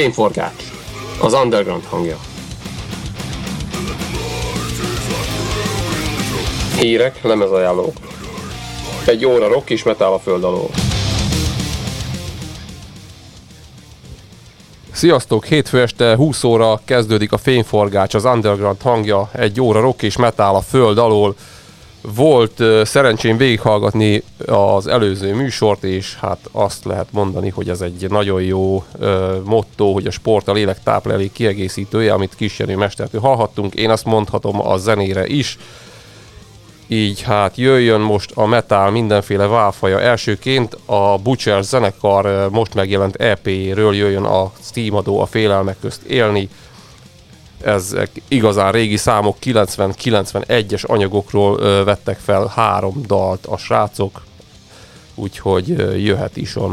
Fényforgács. Az underground hangja. Hírek, lemezajánlók. Egy óra rock és metal a föld alól. Sziasztok! Hétfő este 20 óra kezdődik a Fényforgács, az underground hangja, egy óra rock és metal a föld alól. Volt szerencsém végighallgatni az előző műsort, és hát azt lehet mondani, hogy ez egy nagyon jó motto, hogy a sport a lélek táplálék kiegészítője, amit Kisjenő mestertől hallhattunk. Én azt mondhatom a zenére is. Így hát jöjjön most a metal mindenféle válfaja. Elsőként a Butcher zenekar most megjelent EP-ről jöjjön a Steam adó a félelmek közt élni ezek igazán régi számok, 90-91-es anyagokról vettek fel három dalt a srácok, úgyhogy jöhet is a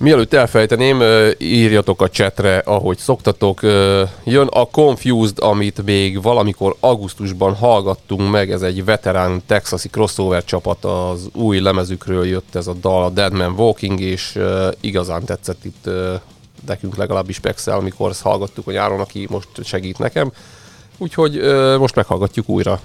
Mielőtt elfejteném, írjatok a csetre, ahogy szoktatok. Jön a Confused, amit még valamikor augusztusban hallgattunk meg, ez egy veterán texasi crossover csapat, az új lemezükről jött ez a dal, a Dead Man Walking, és igazán tetszett itt nekünk legalábbis Pexel, amikor ezt hallgattuk a nyáron, aki most segít nekem. Úgyhogy most meghallgatjuk újra.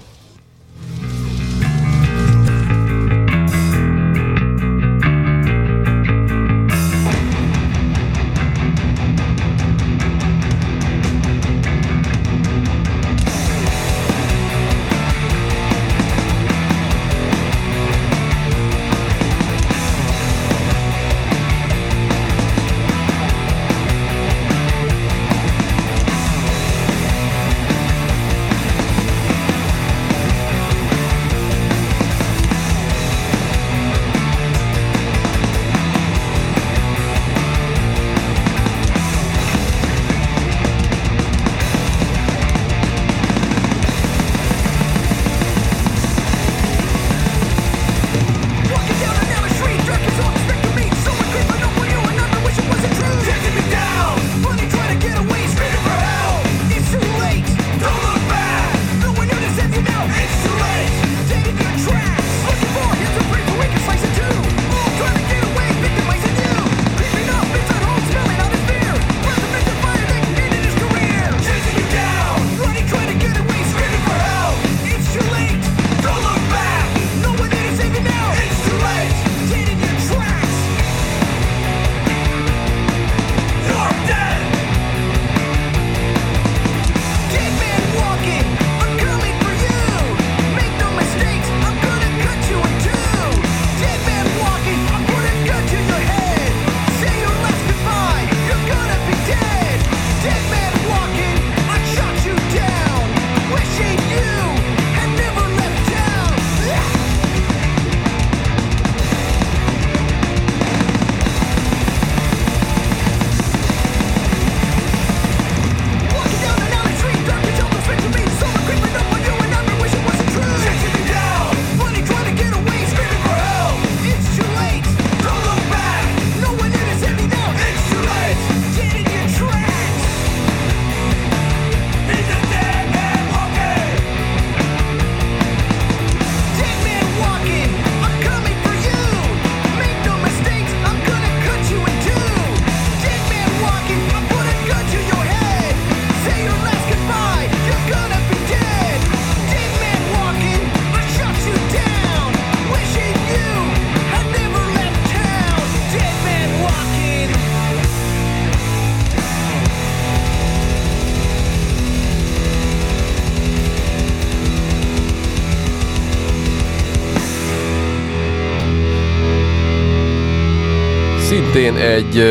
Szintén egy,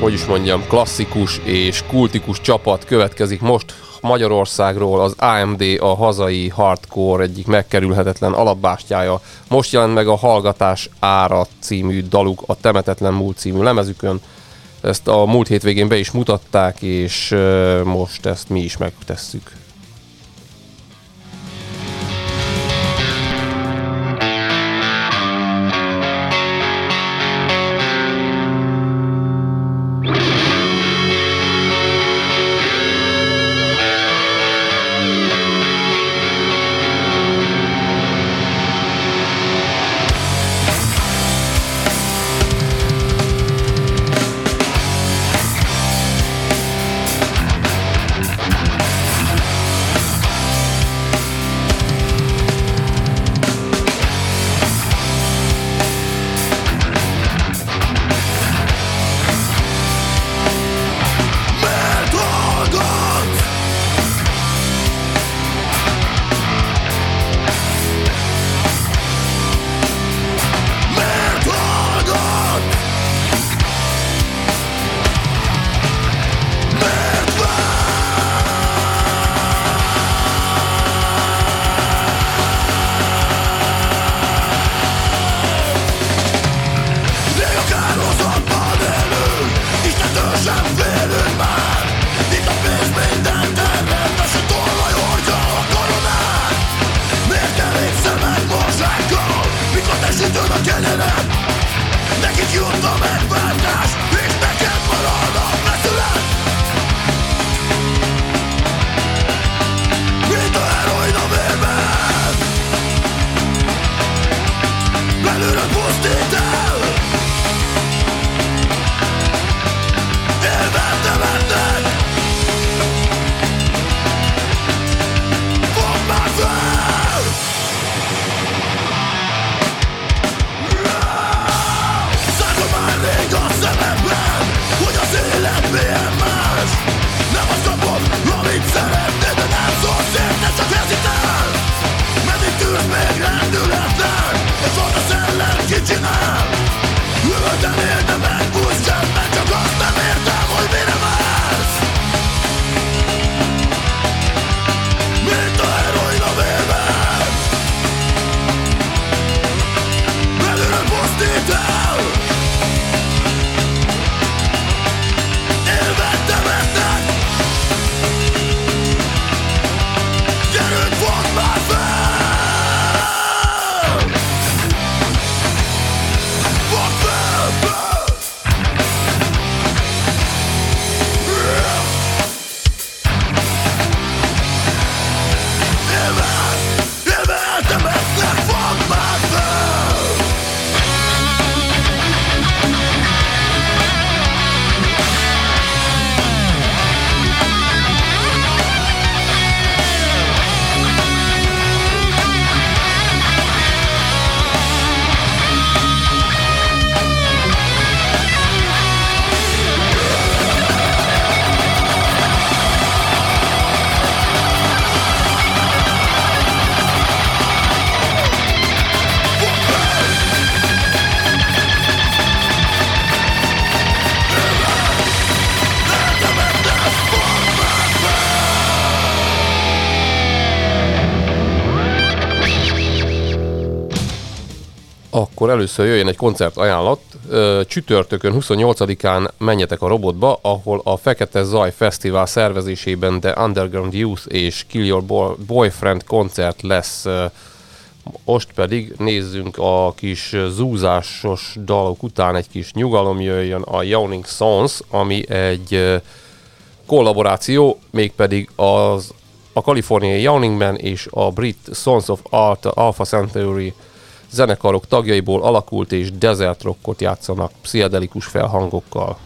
hogy is mondjam, klasszikus és kultikus csapat következik most Magyarországról, az AMD a hazai hardcore egyik megkerülhetetlen alapbástyája. Most jelent meg a Hallgatás Ára című daluk a Temetetlen Múlt című lemezükön. Ezt a múlt hétvégén be is mutatták, és most ezt mi is megtesszük. Akkor először jöjjön egy koncert ajánlat. Csütörtökön 28-án menjetek a robotba, ahol a Fekete Zaj Fesztivál szervezésében The Underground Youth és Kill Your Boyfriend koncert lesz. Most pedig nézzünk a kis zúzásos dalok után egy kis nyugalom jöjjön a Yawning Sons, ami egy kollaboráció, mégpedig az a kaliforniai Yawning Man és a brit Sons of Art Alpha zenekarok tagjaiból alakult és desert rockot játszanak pszichedelikus felhangokkal.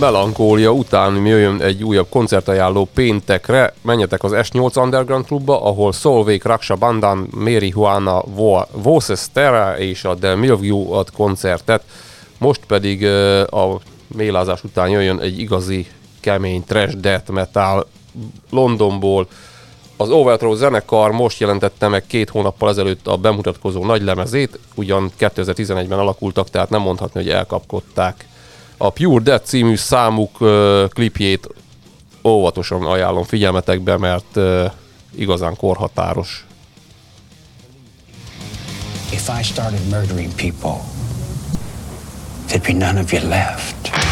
Melankólia után jöjjön egy újabb koncertajánló péntekre. Menjetek az S8 Underground klubba, ahol Solveig, Raksha Bandan, Mary Juana, Voices Terra és a The Milview ad koncertet. Most pedig a mélázás után jöjjön egy igazi kemény trash death metal Londonból. Az Overthrow zenekar most jelentette meg két hónappal ezelőtt a bemutatkozó nagy lemezét, ugyan 2011-ben alakultak, tehát nem mondhatni, hogy elkapkodták. A Pure Dead című számuk klipjét óvatosan ajánlom figyelmetekbe, mert igazán korhatáros. If I started murdering people, there'd be none of you left.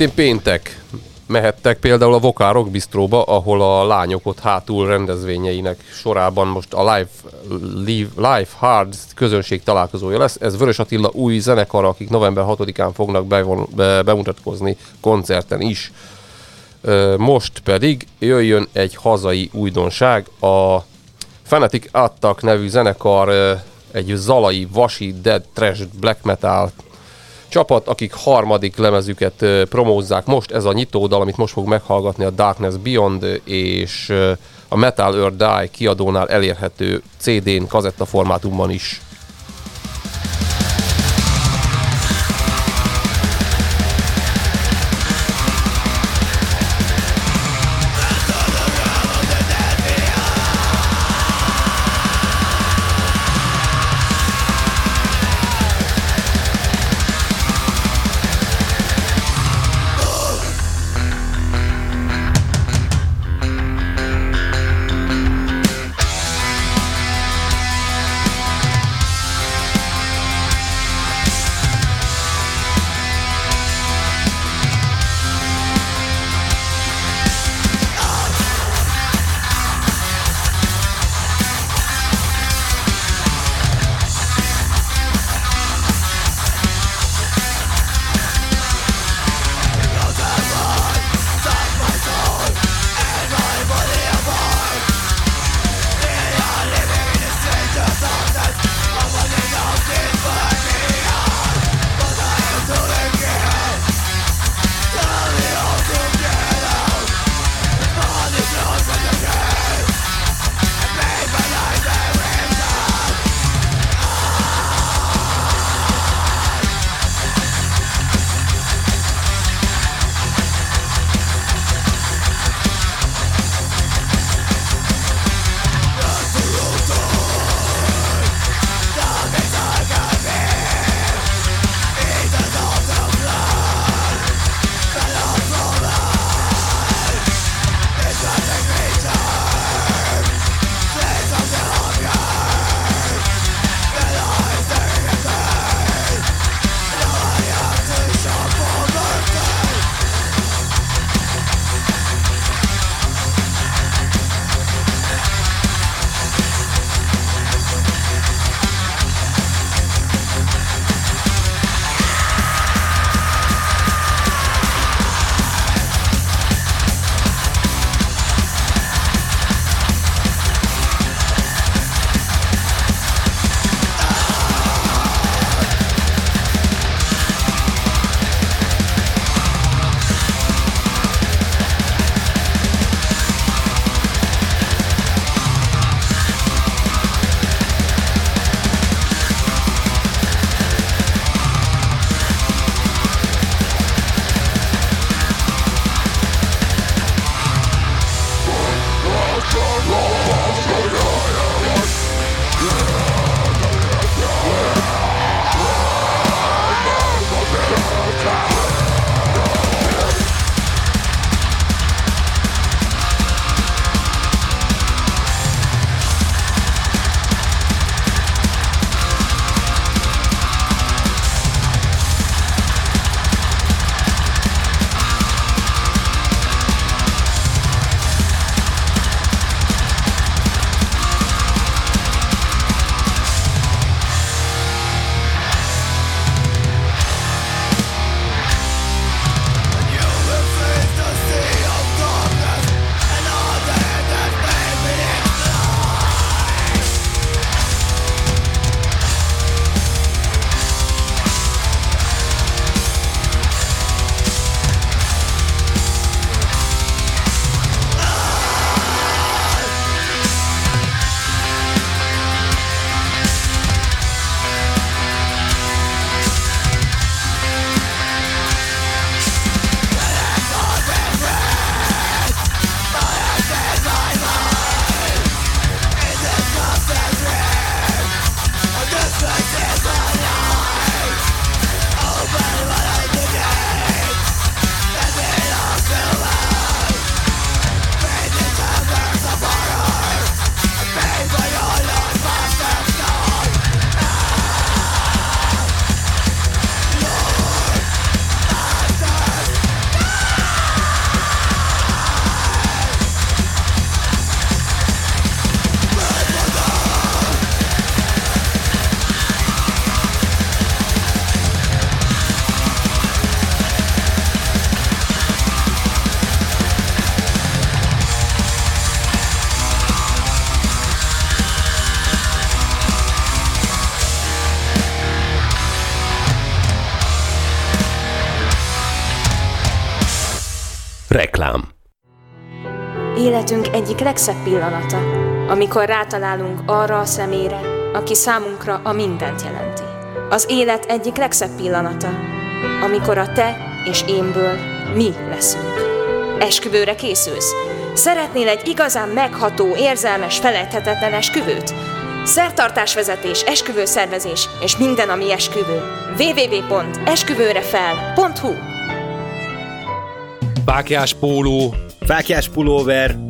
Szintén péntek mehettek például a Vokárok Bistróba, ahol a lányok ott hátul rendezvényeinek sorában most a Live, Live, Live Hard közönség találkozója lesz. Ez Vörös Attila új zenekar, akik november 6-án fognak bevon, be, bemutatkozni koncerten is. Most pedig jöjjön egy hazai újdonság, a Fanatic Attack nevű zenekar egy zalai, vasi, dead, trash, black metal csapat, akik harmadik lemezüket promózzák most. Ez a nyitódal, amit most fog meghallgatni a Darkness Beyond, és a Metal or Die kiadónál elérhető CD-n, kazetta formátumban is. Egyik legszebb pillanata, amikor rátalálunk arra a szemére, aki számunkra a mindent jelenti. Az élet egyik legszebb pillanata, amikor a te és énből mi leszünk. Esküvőre készülsz? Szeretnél egy igazán megható, érzelmes, felejthetetlen esküvőt? Szertartásvezetés, esküvőszervezés és minden, ami esküvő. www.esküvőrefel.hu Fákjás póló, Fákjás pulóver,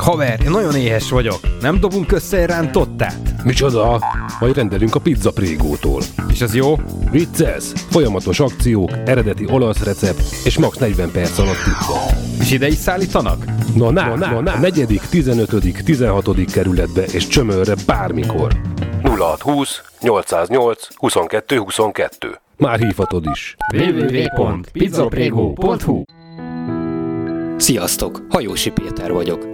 Haver, én nagyon éhes vagyok. Nem dobunk össze egy rántottát? Micsoda? Majd rendelünk a pizza prégótól. És az jó? Vicces! Folyamatos akciók, eredeti olasz recept és max 40 perc alatt pizza. És ide is szállítanak? Na, na, na, na, na. negyedik, 15., 16. kerületbe és csömörre bármikor. 0620 808 22 22. Már hívhatod is. www.pizzaprego.hu Sziasztok! Hajósi Péter vagyok.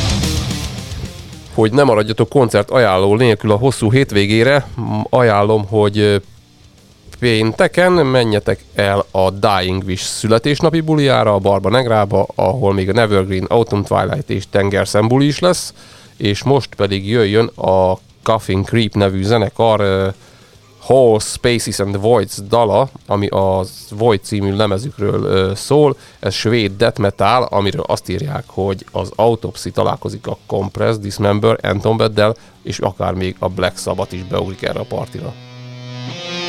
Hogy ne maradjatok koncert ajánló nélkül a hosszú hétvégére, ajánlom, hogy pénteken menjetek el a Dying Wish születésnapi buliára, a Barba Negrába, ahol még a Nevergreen, Autumn Twilight és Tengerszem buli is lesz, és most pedig jöjjön a Coffin Creep nevű zenekar Whole Spaces and Voids dala, ami a Void című lemezükről ö, szól. Ez svéd death metal, amiről azt írják, hogy az Autopsy találkozik a Compressed Dismember, Entombeddel, és akár még a Black Sabbath is beugrik erre a partira. Gazing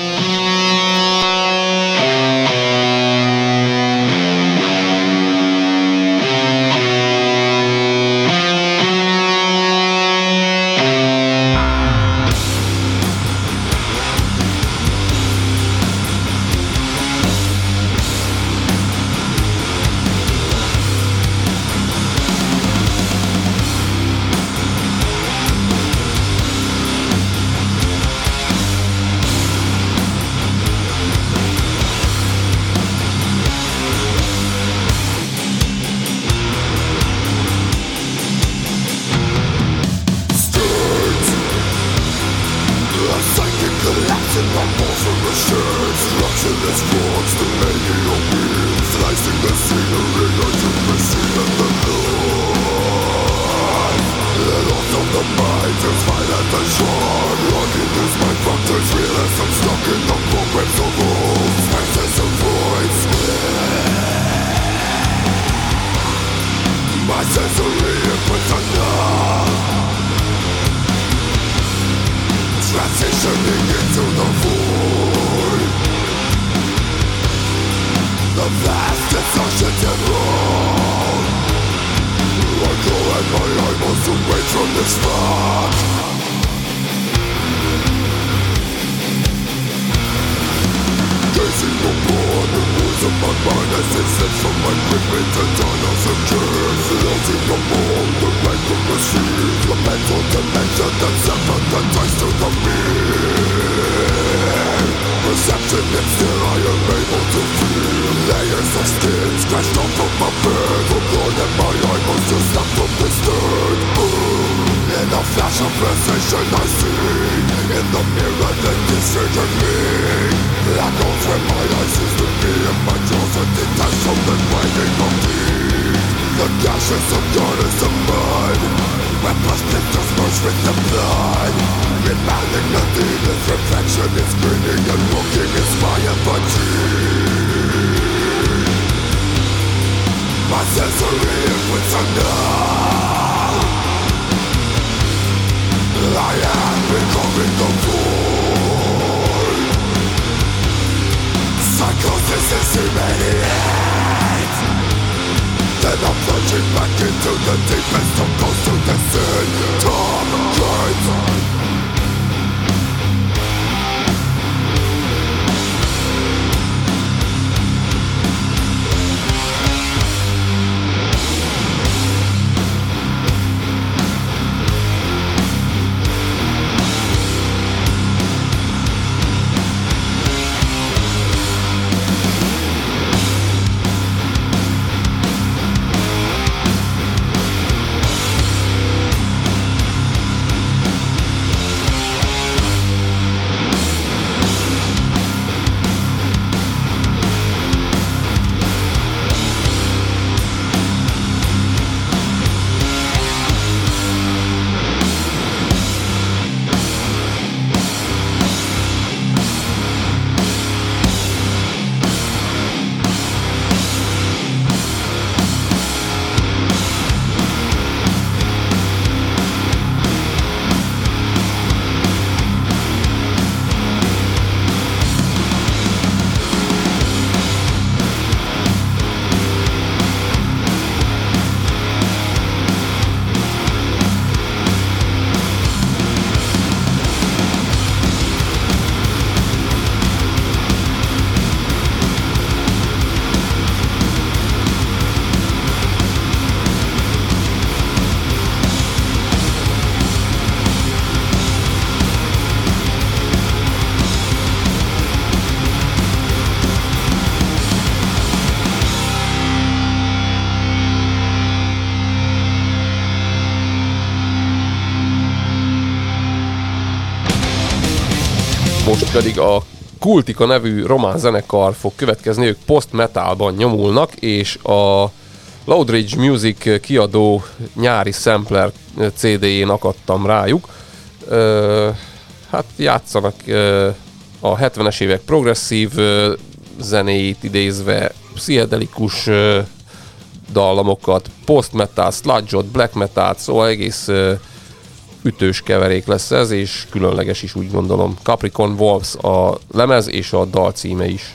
pedig a Kultika nevű román zenekar fog következni, ők post-metalban nyomulnak, és a Loudridge Music kiadó nyári sampler CD-jén akadtam rájuk. Hát játszanak a 70-es évek progresszív ö, zenéit idézve, pszichedelikus ö, dallamokat, post-metal, sludge black metal, szóval egész ö, ütős keverék lesz ez, és különleges is úgy gondolom. Capricorn Wolves a lemez és a dal címe is.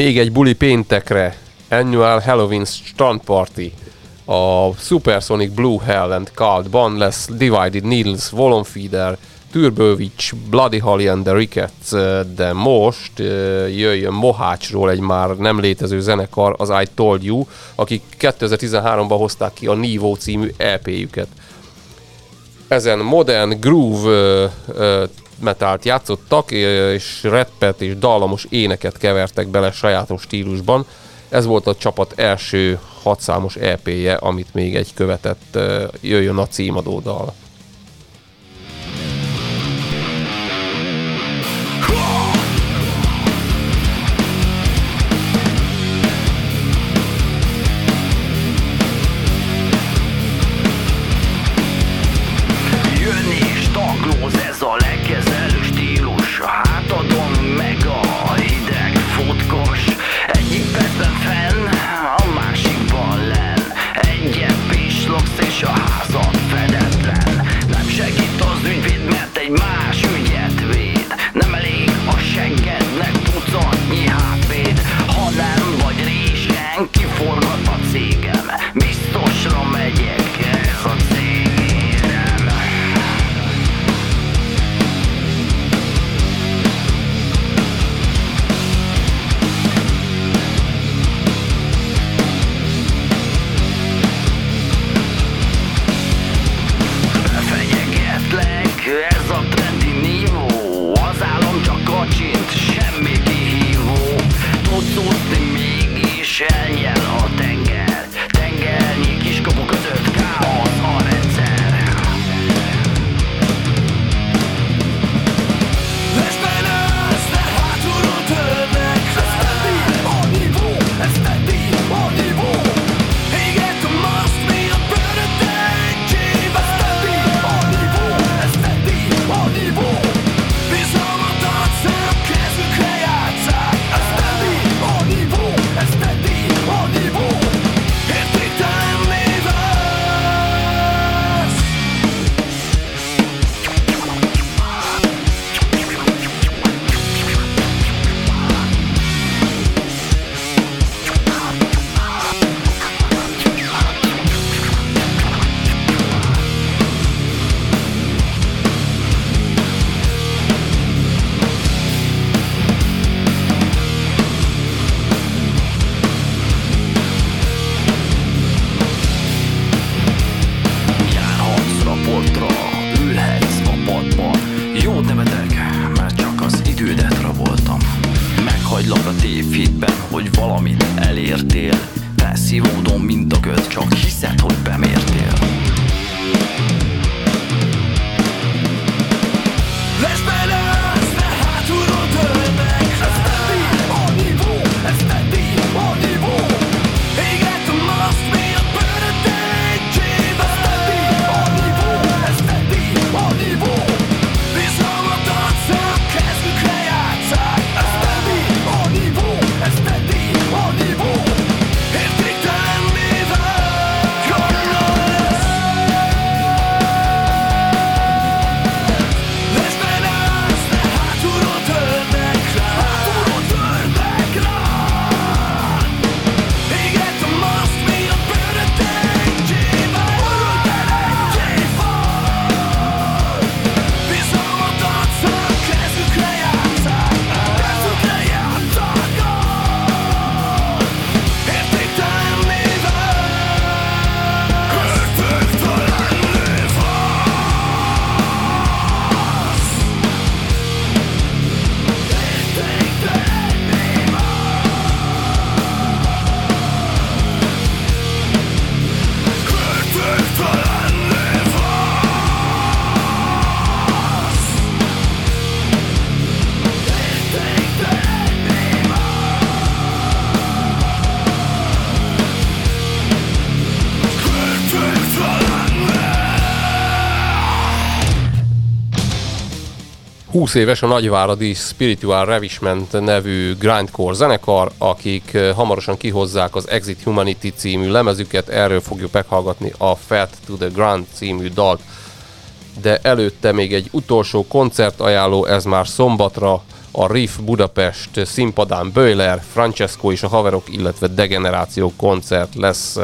Még egy buli péntekre, Annual Halloween Stunt Party, a Supersonic Blue Hell and Cold Bunless, Divided Needles, Volonfeeder, Türbővics, Bloody Holly and the Rickets, de most jöjjön Mohácsról egy már nem létező zenekar, az I Told You, akik 2013-ban hozták ki a Nivo című EP-jüket. Ezen modern groove metált játszottak, és rappet és dallamos éneket kevertek bele sajátos stílusban. Ez volt a csapat első hatszámos EP-je, amit még egy követett, jöjjön a címadó dal. Húsz éves a nagyváradi Spiritual Ravishment nevű grindcore zenekar, akik hamarosan kihozzák az Exit Humanity című lemezüket, erről fogjuk meghallgatni a Fat to the Ground című dalt. De előtte még egy utolsó koncert ajánló, ez már szombatra a Riff Budapest színpadán Böjler, Francesco és a haverok, illetve Degeneráció koncert lesz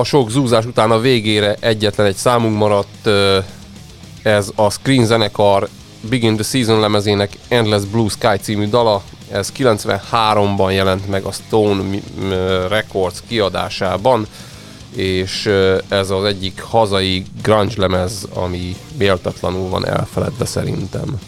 a sok zúzás után a végére egyetlen egy számunk maradt, ez a Screen zenekar Begin the Season lemezének Endless Blue Sky című dala, ez 93-ban jelent meg a Stone Records kiadásában, és ez az egyik hazai grunge lemez, ami méltatlanul van elfeledve szerintem.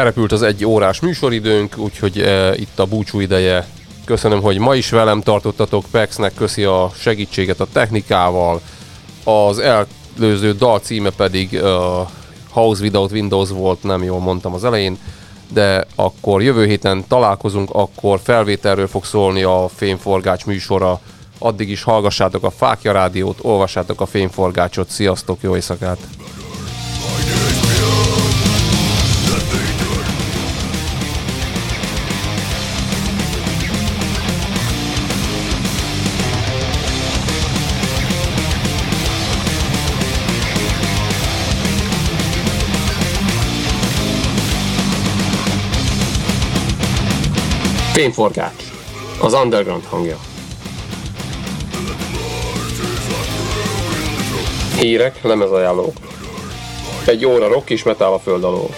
Elrepült az egy órás műsoridőnk, úgyhogy e, itt a búcsú ideje. Köszönöm, hogy ma is velem tartottatok. Pexnek köszi a segítséget a technikával. Az előző dal címe pedig uh, House Without Windows volt, nem jól mondtam az elején de akkor jövő héten találkozunk, akkor felvételről fog szólni a Fényforgács műsora. Addig is hallgassátok a Fákja Rádiót, olvassátok a Fényforgácsot. Sziasztok, jó éjszakát! Fényforgács. Az underground hangja. Hírek, lemezajánlók. Egy óra rock és metal a föld alól.